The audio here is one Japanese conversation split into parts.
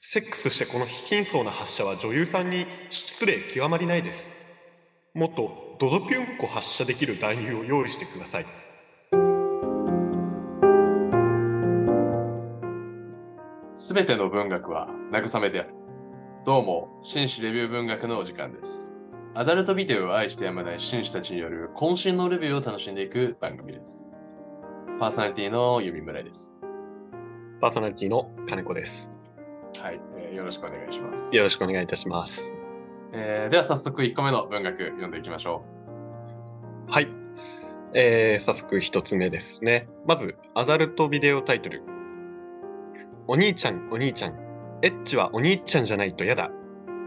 セックスしてこの非均層な発射は女優さんに失礼極まりないです。もっとドドピュンコ発射できる男優を用意してください。すべての文学は慰めである。どうも、紳士レビュー文学のお時間です。アダルトビデオを愛してやまない紳士たちによる渾身のレビューを楽しんでいく番組です。パーソナリティの弓村です。パーソナリティの金子です。はい、えーよろしくお願いします。よろしくお願いいたします。えーでは早速1個目の文学読んでいきましょはい。えー、早速一つ目ですね。まず、アダルトビデオタイトル。お兄ちゃん、お兄ちゃん。エッチはお兄ちゃんじゃないとやだ。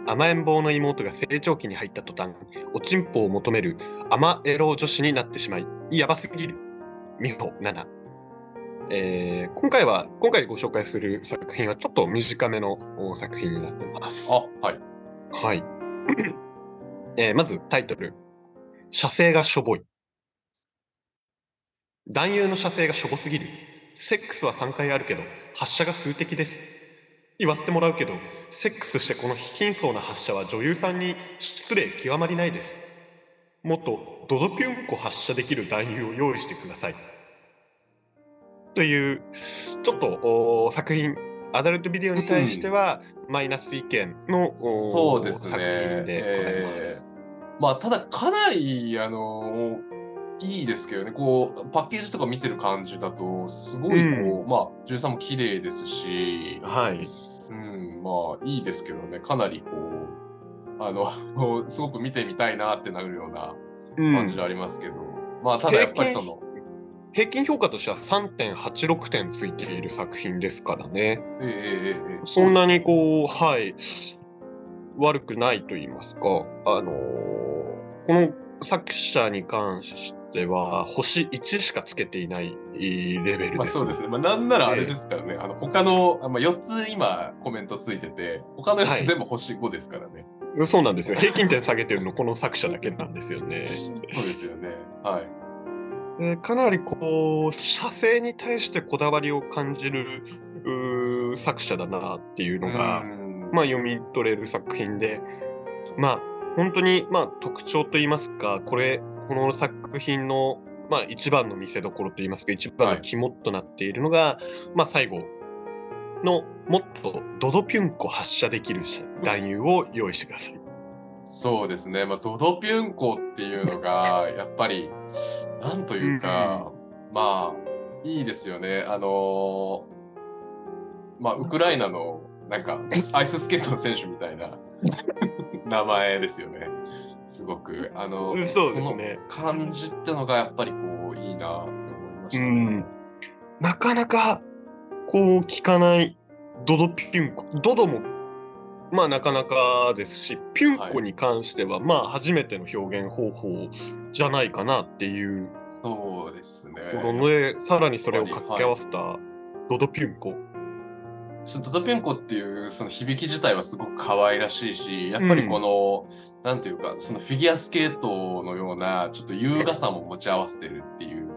甘えん坊の妹が成長期に入った途端、おちんぽを求める甘エロ女子になってしまい、やばすぎる。美穂7。えー今回は、今回ご紹介する作品はちょっと短めのお作品になっています。う。あ、はい。はい。えーまずタイトル。射精がしょぼい。男優の射精がしょぼすぎる。セックスは3回あるけど、発射が数的です。言わせてもらうけど、セックスしてこの非均層な発射は女優さんに失礼極まりないです。もっとドドピュンコ発射できる男優を用意してください。という、ちょっとお作品、アダルトビデオに対しては、マイナス意見のおそうですね。作品でございます。えー。まあ、ただかなり、あのいいですけどね、こう、パッケージとか見てる感じだと、すごいこう、まあ、女優さんも綺麗ですし、はい。うん、まあ、いいですけどね、かなりこう、あの、すごく見てみたいなってなるようなうん。感じはありますけど、まあ、ただやっぱりその、平均評価としては3.86点ついている作品ですからね。ええええええそんなにこう、はい、悪くないと言いますか、あのーこの作者に関しては、星1しかつけていないレベルです。まあそうですね。まあなんならあれですからね。あの他の、あまあ、4つ今コメントついてて、他の4はいつ全部星5ですからね。そうなんですよ。平均点下げてるの、この作者だけなんですよね。そうですよね。はい。でかなりこう、写生に対してこだわりを感じる作者だなっていうのが、うんまあ、読み取れる作品で、まあ、本当に、まあ、特徴といいますか、これ、この作品の、まあ、一番の見せどころといいますか、一番の肝となっているのが、まあ、最後の、もっとドドピュンコ発射できる男優を用意してください。そうですね。まあ、ドドピュンコっていうのが、やっぱり、なんというか、まあ、いいですよね。あのーまあ、ウクライナの、なんか、アイススケートの選手みたいな名前ですよね。すごく。あの、うんそねその感じってのが、やっぱりこう、いいなって思いましたね。うんなかなか、こう、聞かないドドピュンコ。ドドも、まあ、なかなかですし、ピュンコに関しては、まあ、初めての表現方法じゃないかなっていうそうですね。ところで、さらにそれを掛け合わせたドドピュンコ。そのドドピュンコっていうその響き自体はすごく可愛らしいし、やっぱりこの、なんていうか、そのフィギュアスケートのような、ちょっと優雅さも持ち合わせてるっていう、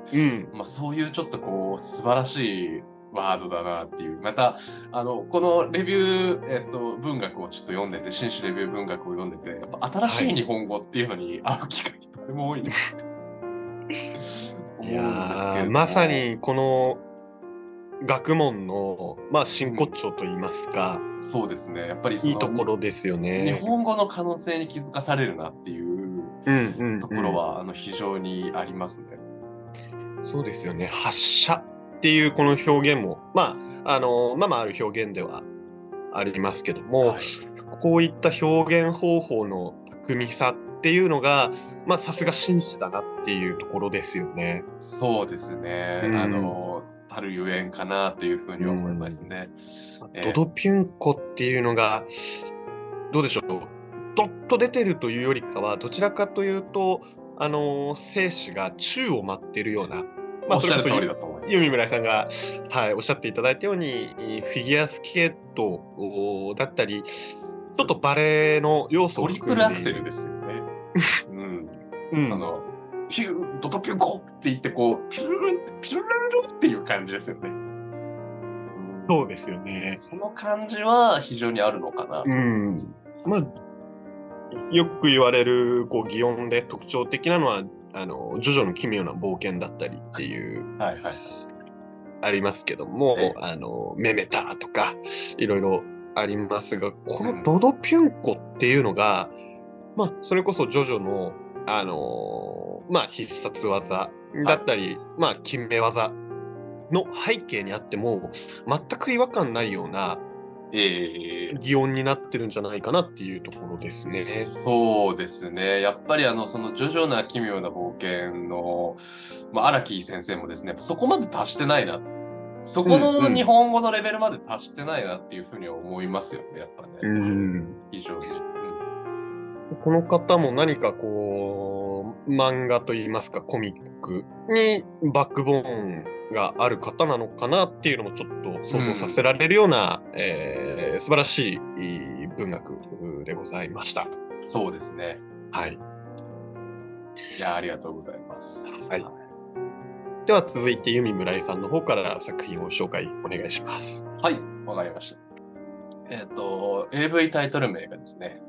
うん。まあそういうちょっとこう、素晴らしいワードだなっていう。また、あの、このレビュー、えっと、文学をちょっと読んでて、新種レビュー文学を読んでて、やっぱ新しい日本語っていうのに会う機会とても多いなって思うんですまさにこの学問の、まあ、真骨頂といいますか、そうですね。やっぱりいいところですよ日ね。本語の可能性に気づかされるなっていううんうんうんところは、あの非常にありますね。そうですよね。発射っていうこの表現も、まあ、あの、まあまあある表現ではありますけども、はいこういった表現方法の巧みさっていうのが、まあさすが紳士だなっていうところですよね。そうですね。うんあの、たるゆえんかなというふうに思いますね。えードドピュンコっていうのが、どうでしょう、ドッと出てるというよりかは、どちらかというと、あの精子が宙を舞っているような、おっしゃる通りだと思います。弓村さんが、はい、おっしゃっていただいたように、フィギュアスケートおだったり、ちょっとバレエの要素をトリプルアクセルですよね。うん。うんその、ピュー、ドドピュンコって言って、こう、ピューンって、ピュルルルルっていう感じですよね。うんそうですよね。その感じは非常にあるのかな。うん。まあ、よく言われるこう擬音で特徴的なのは、あの、ジョジョの奇妙な冒険だったりっていう、はいはい。ありますけども、ええ。あの、メメタとか、いろいろありますが、このドドピュンコっていうのが、まあ、それこそジョジョの、あのまあ、必殺技だったり、まあ、決め技の背景にあっても、全く違和感ないようなええ擬音になってるんじゃないかなっていうところですね。そうですね。やっぱりあの、その、ジョジョな奇妙な冒険の、まあ、荒木先生もですね、そこまで達してないな。そこうんうんの日本語のレベルまで達してないなっていうふうに思いますよね、やっぱね。うん非常に。この方も何かこう漫画といいますかコミックにバックボーンがある方なのかなっていうのもちょっと想像させられるような、えー素晴らしい文学でございました。うんそうですね。はい、いや、ありがとうございます。はいでは続いて由美村井さんの方から作品を紹介お願いします。はい、わかりました。えっ、と、AV タイトル名がですね、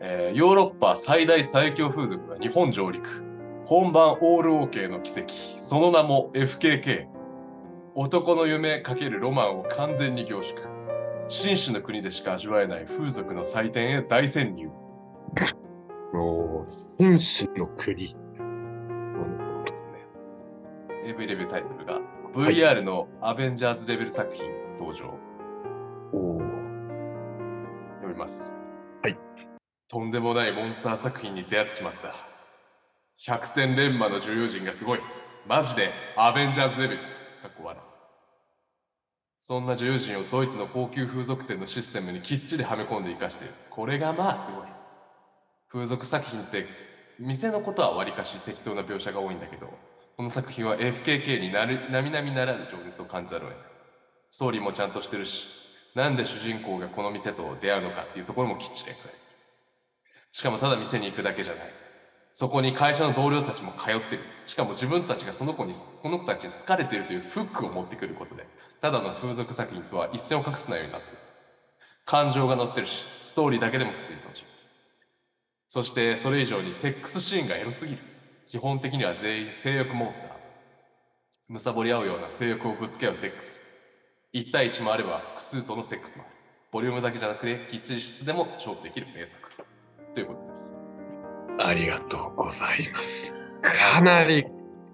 えーヨーロッパ最大最強風俗が日本上陸。本番オール OK の奇跡。その名も FKK。男の夢×ロマンを完全に凝縮。紳士の国でしか味わえない風俗の祭典へ大潜入。お天使の国。そうですね。AV レビュータイトルが VR のアベンジャーズレベル作品登場。おー読みます。はい。とんでもないモンスター作品に出会っちまった。百戦錬磨の女優陣がすごい。マジでアベンジャーズレベル。かっこ笑いそんな女優陣をドイツの高級風俗店のシステムにきっちりはめ込んで生かしている。これがまあすごい。風俗作品って店のことはわりかし適当な描写が多いんだけど、この作品は FKK になる並々ならぬ情熱を感じざるを得ない。ストーリーもちゃんとしてるし、なんで主人公がこの店と出会うのかっていうところもきっちり描かれてる。しかもただ店に行くだけじゃない。そこに会社の同僚たちも通ってる。しかも自分たちがその子に、その子たちに好かれてるというフックを持ってくることで、ただの風俗作品とは一線を画す内容になってる。感情が乗ってるし、ストーリーだけでも普通に楽しい。そして、それ以上にセックスシーンがエロすぎる。基本的には全員性欲モンスター。むさぼり合うような性欲をぶつけ合うセックス。1対1もあれば複数とのセックスもある。ボリュームだけじゃなくて、きっちり質でも勝負できる名作。ということです。ありがとうございます。かなり、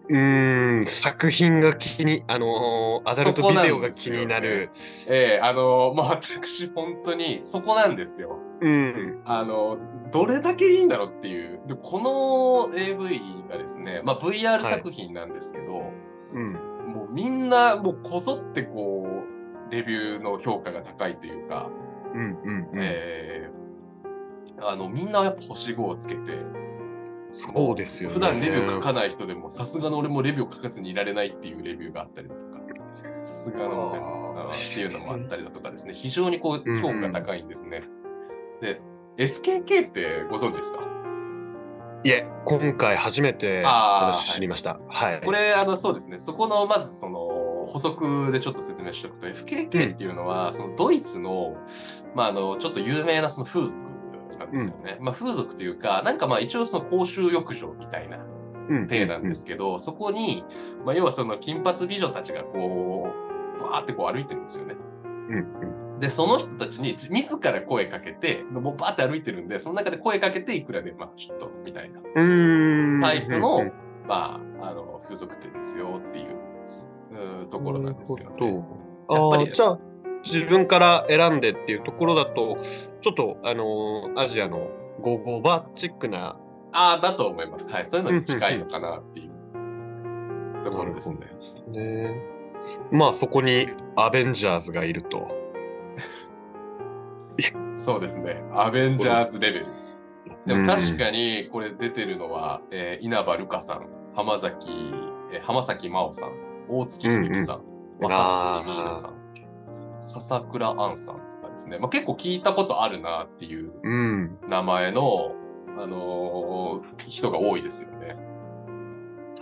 うーん、作品が気に、あのーアダルトビデオが気になる。ええあのもう私、本当にそこなんですよ。うん、あの、どれだけいいんだろうっていう。で、この AV がですね、まあ VR 作品なんですけど、うん、もうみんな、もうこぞってこう、レビューの評価が高いというか、うん、うん、うん。えーあの、みんなやっぱ星5をつけて、そうですよね。普段レビュー書かない人でも、さすがの俺もレビューを書かずにいられないっていうレビューがあったりだとか、さすがのっていうのもあったりだとかですね、非常にこう、評価高いんですね。で、FKK ってご存知ですか？いえ、今回初めて私知りました。はい。これ、あの、そうですね。そこの、まず、その、補足でちょっと説明しておくと、FKK っていうのは、そのドイツの、まあ、あの、ちょっと有名なその風俗なんですよね。まあ、風俗というか、なんかまあ、一応その公衆浴場みたいなうん体なんですけど、そこに、まあ、要はその金髪美女たちがこう、わーってこう歩いてるんですよね。うん、うん、で、その人たちに自ら声かけて、もうバーって歩いてるんで、その中で声かけていくらで、まあ、ちょっと、みたいな。タイプの、うんまあ、あの、風俗店ですよっていうところなんですよね。やっぱりじゃあ、自分から選んでっていうところだと、ちょっと、あのーアジアのゴーゴーバーチックなああ、だと思います。はい。そういうのに近いのかなっていうところですね。ね。まあそこにアベンジャーズがいると。そうですね。アベンジャーズレベル。でも確かにこれ出てるのは、えー稲葉ルカさん、浜崎、えー浜崎真央さん、大月響さん、うん若槻美奈さん、笹倉杏さんとかですね。まあ、結構聞いたことあるなっていううん。名前の、あのー人が多いですよね。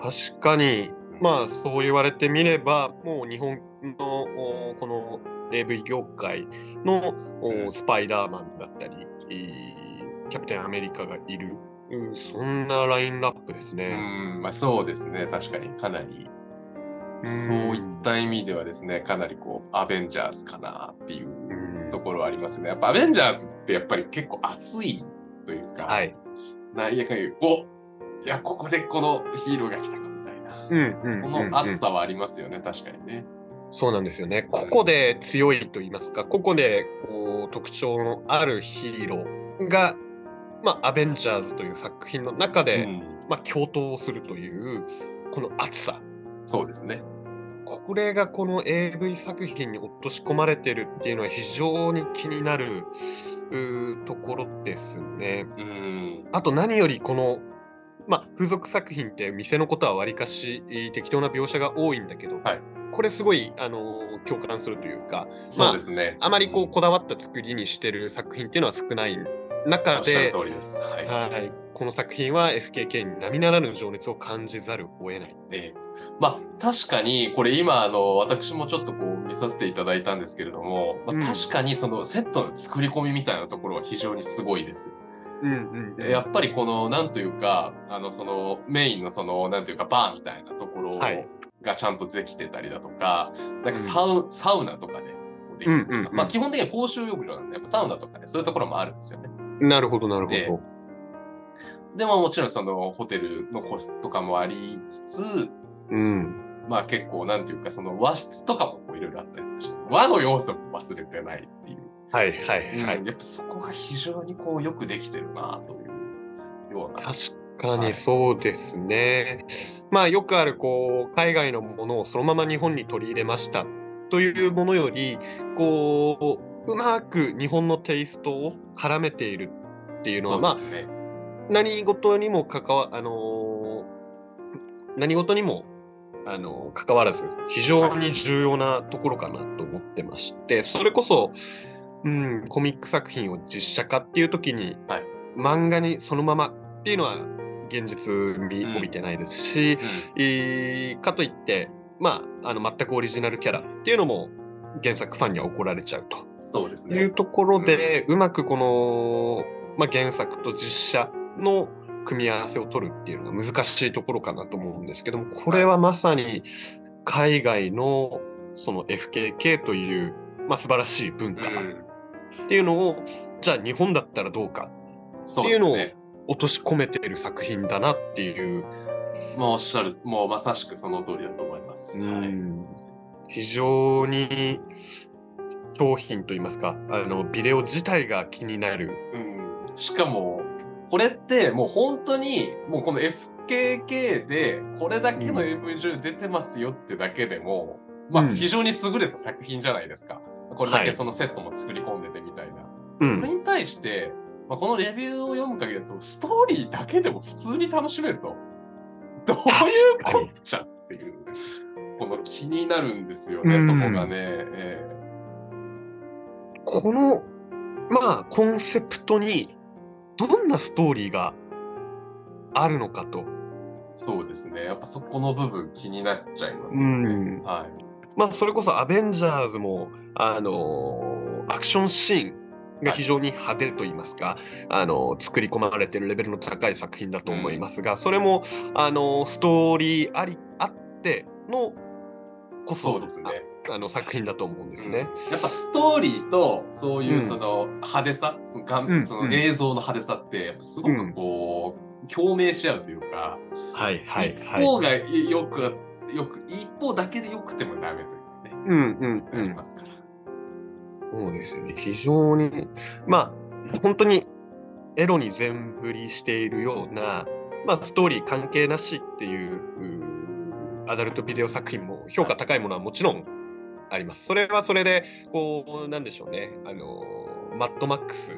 確かに、まあそう言われてみれば、もう日本のおこの AV 業界のうんスパイダーマンだったり、えーキャプテンアメリカがいる、うんそんなラインナップですうね。ん、まあそうですね。確かにかなり、そういった意味ではですね、かなりこう、アベンジャーズかなっていううんところはありますね。やっぱアベンジャーズってやっぱり結構熱いというか、はい。なんやかんや、おいや、ここでこのヒーローが来たかみたいな。この熱さはありますよね、確かにね。そうなんですよね。ここで強いと言いますか、ここでこう特徴のあるヒーローが、まあ、アベンジャーズという作品の中で、うんまあ、共闘をするという、この熱さ。そうですね。これがこの AV 作品に落とし込まれてるっていうのは非常に気になるところですね。うん。あと何よりこの、まあ、付属作品って店のことはわりかしえー適当な描写が多いんだけど、はいこれすごい、あのー共感するというか、そうですね。あまりこうここだわった作りにしてる作品っていうのは少ない中で、この作品は FKK に並ならぬ情熱を感じざるを得ない。ええ。まあ確かにこれ今あの私もちょっとこう見させていただいたんですけれども、まあうん。確かにそのセットの作り込みみたいなところは非常にすごいです。うんでやっぱりこのなんというかあのそのメインのそのなんというかバーみたいなところはい。がちゃんとできてたりだとか、なんかサウ,、サウナとかでできてるとか、うんうんうん。まあ基本的には公衆浴場なんでやっぱサウナとかねそういうところもあるんですよね。なるほど、なるほど。ええでももちろんそのホテルの個室とかもありつつ、うん。まあ結構なんていうかその和室とかもいろいろあったりとかして、和の要素も忘れてないっていう。はいはいはい。うんやっぱそこが非常にこうよくできてるなというような。確かにそうですね。まあよくあるこう海外のものをそのまま日本に取り入れましたというものよりこううまく日本のテイストを絡めているっていうのはまあ。何事にも関わあのー何事にもあのー関わらず非常に重要なところかなと思ってましてそれこそ、うん、コミック作品を実写化っていう時に、はい。漫画にそのままっていうのは現実味帯びてないですし、えーかといって、まあ、あの全くオリジナルキャラっていうのも原作ファンには怒られちゃうと。そうですね。いうところで、うまくこの、まあ、原作と実写の組み合わせを取るっていうのが難しいところかなと思うんですけどもこれはまさに海外のその FKK という、まあ、素晴らしい文化っうんていうのを、じゃあ日本だったらどうかっていうのを。落とし込めている作品だなっていう、もうおっしゃる、もうまさしくその通りだと思います。はいうん非常に商品といいますかあのビデオ自体が気になる。うん、しかも、これってもう本当に、もうこの FKK でこれだけの AV 女優出てますよってだけでも、まあうん非常に優れた作品じゃないですか。これだはいけそのセットも作り込んでてみたいな。うんこれに対して、まあ、このレビューを読む限りだと、ストーリーだけでも普通に楽しめると。どういうこっちゃっていう、この気になるんですよね、うんそこがね。ええこのまあコンセプトにどんなストーリーがあるのかと、そうですね。やっぱそこの部分気になっちゃいますようんね。はい。まあ、それこそアベンジャーズも、あのーアクションシーンが非常に派手といいますか、あのー作り込まれてるレベルの高い作品だと思いますが、それも、あのーストーリーありあってのこそですね。ああの作品だと思うんですね。やっぱストーリーとそういううんその派手さ、その画うんその映像の派手さって、すごくこう、共鳴し合うというか、はいはい一はい。方がよく、よく、一方だけでよくてもダメというかね、うんうんあうん。りますから。そうですよね。非常に、まあ、本当にエロに全振りしているような、まあ、ストーリー関係なしっていうアダルトビデオ作品も評価高いものはもちろんあります。それはそれで、こう、なんでしょうね、あのーマッドマックス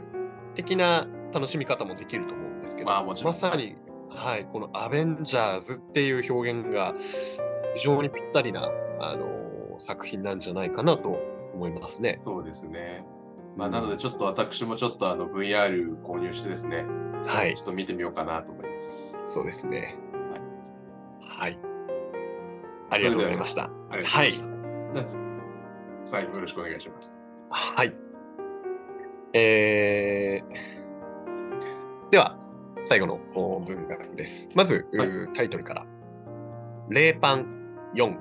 的な楽しみ方もできると思うんですけど、まあもちろんまさに、はい、このアベンジャーズっていう表現が非常にぴったりな、あのー作品なんじゃないかなと思いますね。そうですね。まあ、なのでちょっと私もちょっとあの VR 購入してですね、はいちょ。っと見てみようかなと思います。そうですね。はい。ありがとうございました。いました。最後よろしくお願いします。はい。えー、では、最後のお文学です。まず、はいうタイトルから。レーパン4。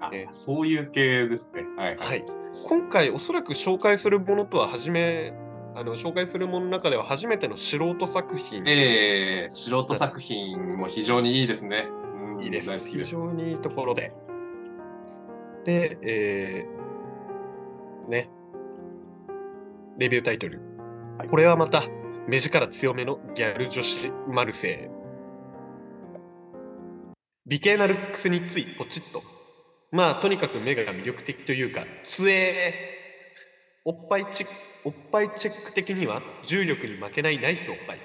あえーそういう系ですね。はいはい。今回、おそらく紹介するものとは、初め、あの紹介するものの中では初めての素人作品。えー、素人作品も非常にいいですね。うんいいです。非。常にいいところで。で、えー、ね。レビュータイトル。はいこれはまた、目力強めのギャル女子マルセイ。美形なルックスについポチッと。まあ、とにかく目が魅力的というか、つえー。おっぱいチェック、おっぱいチェック的には重力に負けないナイスおっぱい。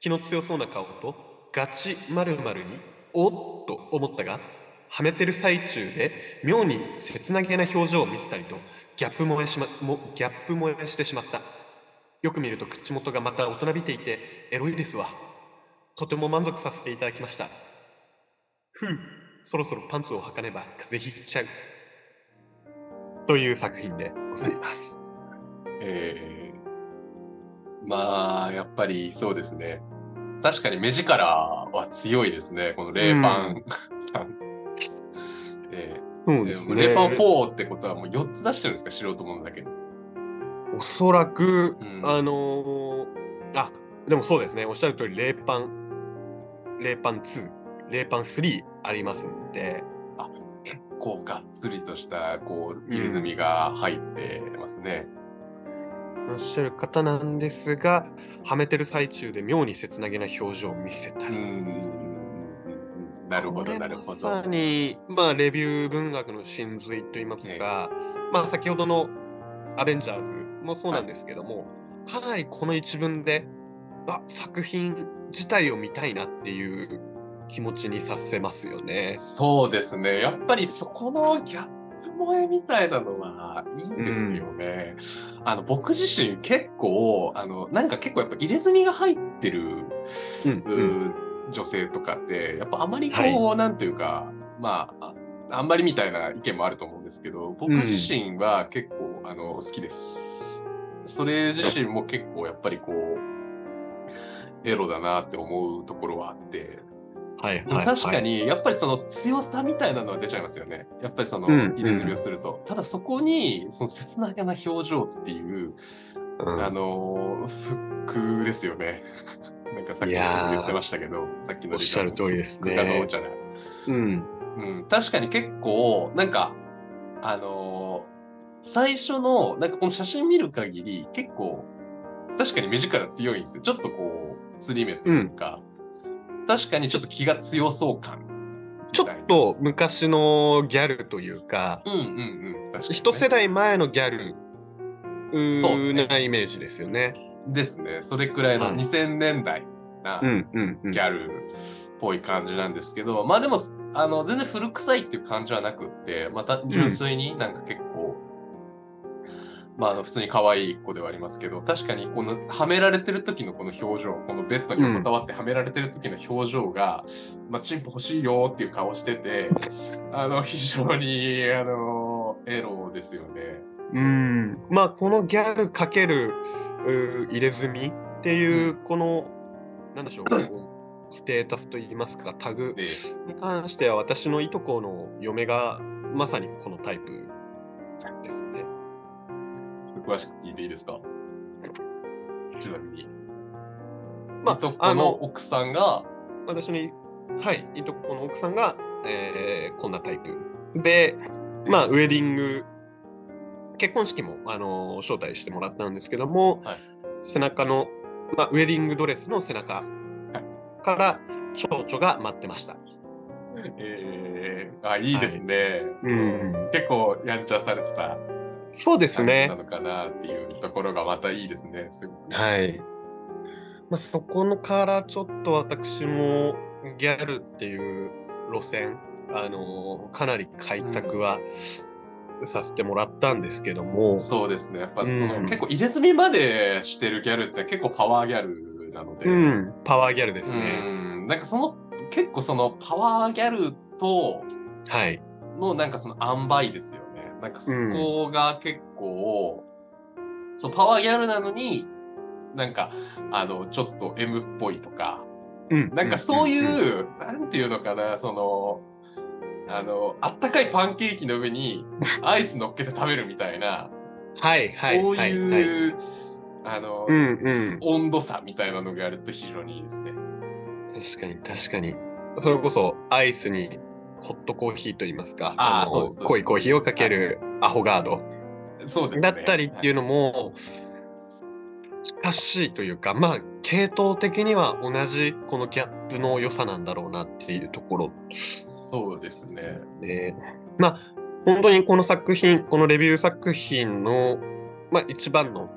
気の強そうな顔とガチ〇〇におっと思ったがはめてる最中で妙に切なげな表情を見せたりとギャップ萌えしまもギャップ萌えしてしまった。よく見ると口元がまた大人びていてエロいですわ。とても満足させていただきました。ふうそろそろパンツを履かねば風邪ひいちゃう。という作品でございます。えー、まあ、やっぱりそうですね。確かに目力は強いですね。このレーパンさん。えーね。レーパン4ってことはもう4つ出してるんですか？素人ものだけ。ど。おそらく、うん。あのーあ、でもそうですね、おっしゃる通り、レーパン、レーパン2、レーパン3ありますんで、結構がっつりとしたこう入れ墨が入ってますね。おっしゃる方なんですが、はめてる最中で妙に切なげな表情を見せたうり。ん。なるほど、なるほまさど。に、まあ、レビュー文学の真髄といいますか、まあ、先ほどのアベンジャーズもそうなんですけども、かなりこの一文で、あ作品自体を見たいなっていう気持ちにさせますよね。そうですね。やっぱりそこのギャップ萌えみたいなのはいいんですよね。あの僕自身結構あのなんか結構やっぱ入れ墨が入ってる、うん女性とかってやっぱあまりこう、はなんていうかまあああんまりみたいな意見もあると思うんですけど僕自身は結構、あの好きです。それ自身も結構やっぱりこうエロだなって思うところはあって。はいでも確か、にやっぱりその強さみたいなのは出ちゃいますよね。やっぱりそのうん入れ墨をすると。ただそこにその切なげな表情っていう、うんあのーフックですよね。なんかさっき言ってましたけど、さっきのおっしゃる通りですねう。うん、うん、確かに結構なんかあのー最初のなんかこの写真見る限り結構確かに目力強いんですよ。ちょっとこう釣り目というか、確かにちょっと気が強そう感。ちょっと昔のギャルというか、うんうんうん。確かにね一世代前のギャルうそうっすねーなイメージですよね。ですね。それくらいのはい2000年代なうんうんうんギャルっぽい感じなんですけど、まあでも、あの、全然古臭いっていう感じはなくって、また純粋になんか結構、まああの普通に可愛い子ではありますけど、確かにこのはめられてる時のこの表情、このベッドに横たわってはめられてる時の表情が、まあチンポ欲しいよっていう顔してて、あの、非常に、あの、エロですよね。うんまあこのギャルかける入れ墨っていうこの、なんでしょうステータスといいますかタグで、に関しては私のいとこの嫁がまさにこのタイプですね。詳しく聞いていいですか？ちなみに。まいとこあ、あのの奥さんが、私のいはいいとこの奥さんが、えーこんなタイプ。で まあウェディング結婚式も、あの招待してもらったんですけども、はい。背中の、まあ、ウェディングドレスの背中から蝶々が待ってました。えー、あ、いいですね。うん。結構やんちゃされてたそうですねな。のかなっていうところがまたいいですね。すごく。はい。まあ、そこのからちょっと私もギャルっていう路線、あのかなり開拓はさせてもらったんですけども、そうですね。やっぱその、うん結構入れ墨までしてるギャルって結構パワーギャルなので、うん、パワーギャルですね。うんなんかその結構そのパワーギャルとはい。のなんかその塩梅ですよね。なんかそこが結構、そう、パワーギャルなのに、なんか、あの、ちょっと M っぽいとか、うんなんかそううんいう、なんていうのかな、その、あの、あったかいパンケーキの上にアイス乗っけて食べるみたいな、はいはいこう。いう、あの、うんうん温度差みたいなのがあると非常にいいですね。確かに確かに。それこそアイスにホットコーヒーと言いますか、のあ濃いコーヒーをかけるアホガード。そうですね。だったりっていうのも、近しいというか、まあ、系統的には同じこのギャップの良さなんだろうなっていうところ。そうですね。で、まあ、本当にこの作品、このレビュー作品の、まあ、一番の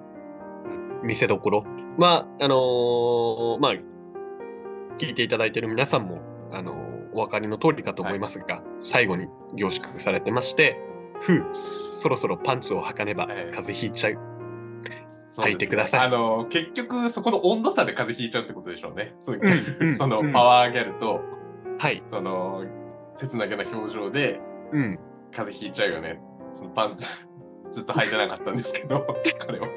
見せどころ。は、あのーまあ、聞いていただいている皆さんも、あのーお分かりの通りかと思いますが、最後に凝縮されてまして、ふう、そろそろパンツを履かねばええ風邪ひいちゃう。そうですね履いてくださいあの、結局、そこの温度差で風邪ひいちゃうってことでしょうね。そのうん そのうんパワーギャルと、はい。その、切なげな表情で、うん。風邪ひいちゃうよね。そのパンツ、ずっと履いてなかったんですけど、彼は。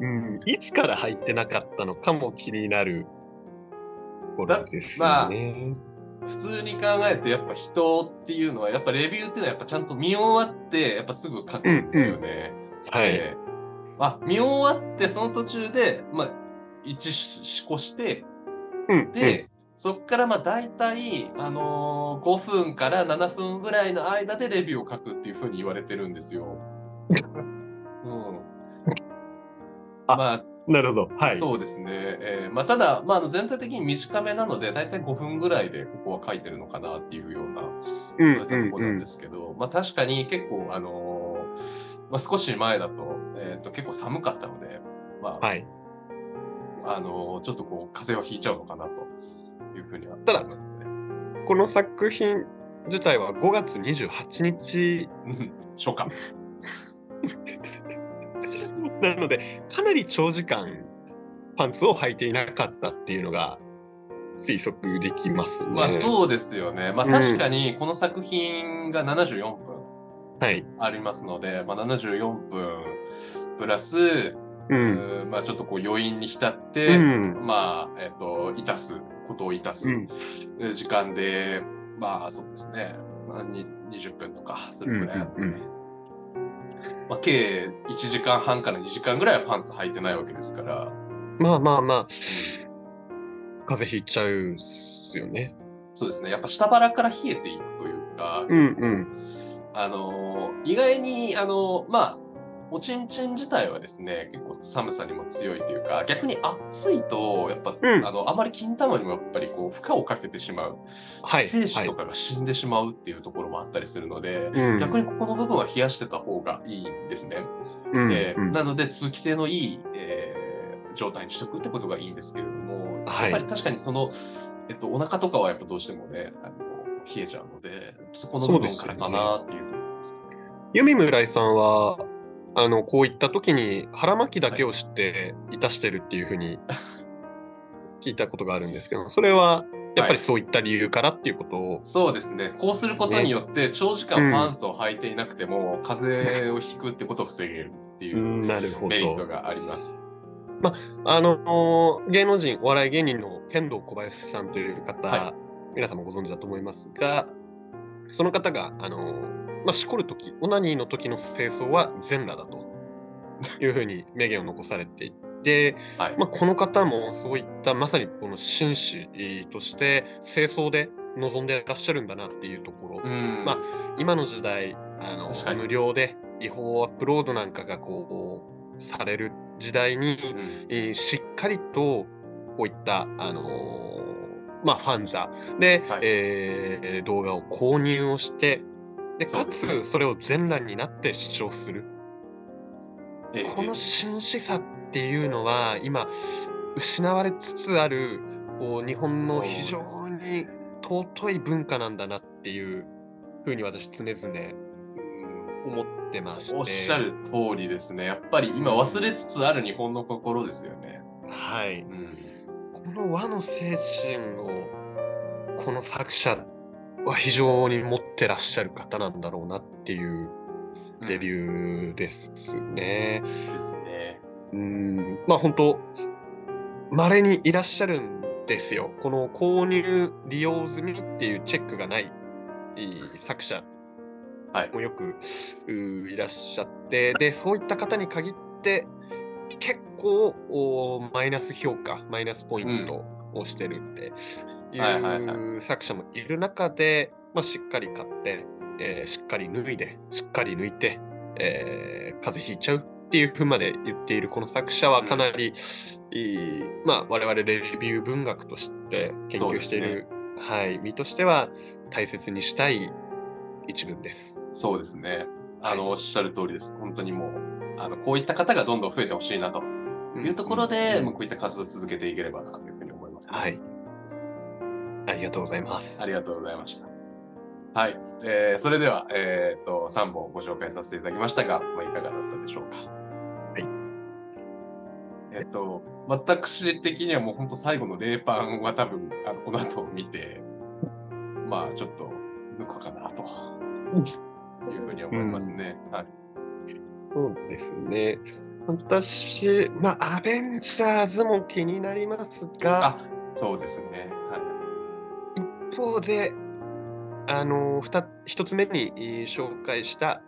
うん、いつから履いてなかったのかも気になるところですよね。普通に考えて、やっぱ人っていうのは、やっぱレビューっていうのは、やっぱちゃんと見終わって、やっぱすぐ書くんですよね。はい。えーあ、見終わって、その途中で、まあ、一致こして、うん、で、そっからまあ大体、あのー5分から7分ぐらいの間でレビューを書くっていうふうに言われてるんですよ。うん、あまあ、うん、なるほど。はい。そうですね。えーまあ、ただ、まあ、全体的に短めなので、大体5分ぐらいでここは書いてるのかなっていうような、そううんいったところなんですけど、まあ確かに結構、あのーまあ、少し前だと,、えー、と結構寒かったので、まあ、はい。あのーちょっとこう風邪をひいちゃうのかなというふうにはただ思いますね。この作品自体は5月28日うん初夏。なので、かなり長時間パンツを履いていなかったっていうのが推測できますね。まあそうですよね。まあうん確かにこの作品が74分はい。ありますので、まあ、74分プラス、う。うんんまあちょっとこう余韻に浸っうて、ん。まあ、えっ、と、いたす、ことをいたす時間で、まあそうですね、まあ、に20分とかするぐらいあって、うんうんまあ、計1時間半から2時間ぐらいはパンツ履いてないわけですから、まあまあまあ、風邪ひいちゃうっすよね。そうですね、やっぱ下腹から冷えていくというか、うんうん。あのー意外に、あのーまあ、おちんちん自体はですね、結構寒さにも強いというか、逆に暑いと、やっぱ、うんあの、あまり金玉にもやっぱりこう、負荷をかけてしまう、はい。精子とはかが死んでしまうっていうところもあったりするので、いうん逆にここの部分は冷やしてた方がいいんですね。うんえーうんなので、通気性のいい、えー状態にしておくってことがいいんですけれども、はいやっぱり確かにその、えっと、お腹とかはやっぱどうしてもね、あの冷えちゃうので、そこの部分からかなっていうところです。弓村井さんは、あの、こういった時に腹巻きだけをしていたしてるっていうふうに 聞いたことがあるんですけど、それはやっぱりそういった理由からっていうことを、そうですね。こうすることによって、長時間パンツを履いていなくても、風邪をひくってことを防げるっていうメリットど。があります。あの、芸能人、お笑い芸人の剣道小林さんという方、は皆さんもご存知だと思いますが、その方が、あの、まあ、しこるとき、オナニーの時の清掃は全裸だというふうに名言を残されていて、はい。まあ、この方もそういったまさにこの紳士として清掃で臨んでいらっしゃるんだなっていうところ、うん。ま今の時代あの無料で違法アップロードなんかがこうされる時代に、うん。えーしっかりとこういった、あのーまあ、ファンザで、はい。えー動画を購入をしてでかつそれを全裸になって視聴する。ええこの紳士さっていうのは今失われつつあるこう日本の非常に尊い文化なんだなっていうふうに私常々うん思ってましておっしゃる通りですね。やっぱり今忘れつつある日本の心ですよね。はいうんこの和の精神をこの作者は非常に持ってらっしゃる方なんだろうなっていうレビューですね。ですね。うん、まあ本当、稀にいらっしゃるんですよ。この購入、利用済みっていうチェックがないいい作者はいもよく、ういらっしゃって、で、そういった方に限って、結構おマイナス評価、マイナスポイントをしてるっていう作者もいる中で、まあ、しっかり買って、えーしっかり脱いで、しっかり抜いて、えー風邪ひいちゃうっていうふうまで言っているこの作者はかなり、いいまあ、我々レビュー文学として研究している、はい、身としては大切にしたい一文です。そうですね。あの、はいおっしゃる通りです。本当にもう、あの、こういった方がどんどん増えてほしいなというところで、うんもうこういった活動を続けていければなというふうに思います、ね。はい。ありがとうございます。ありがとうございました。はい。えーそれでは、えっ、と、3本ご紹介させていただきましたが、まあ、いかがだったでしょうか？はい。えっ、と、私的にはもう本当最後の冷パンは多分、あのこの後見て、まあちょっと抜くかなというふうに思いますね。はい。そうですね。私、まあ、アベンジャーズも気になりますがあ、そうですね。方で、あの、ふた一つ目にえー紹介した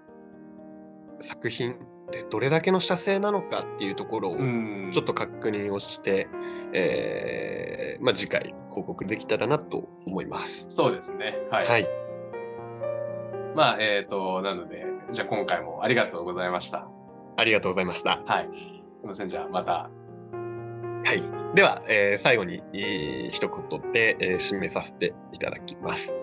作品でどれだけの写生なのかっていうところをうんちょっと確認をして、えーまあ、次回報告できたらなと思います。そうですね。はい。はい。まあ、えっ、と、なので、じゃあ今回もありがとうございました。ありがとうございました。はい。すみません。じゃあまた。はい。では、えー最後に、えー一言で、えー締めさせていただきます。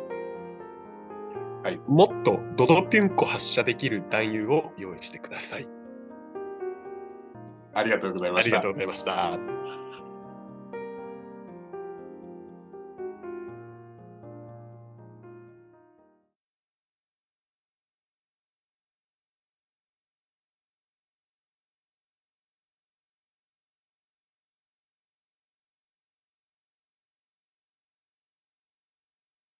はい。もっとドドピュンコ発射できる弾油を用意してください。ありがとうございましたありがとう。ございました。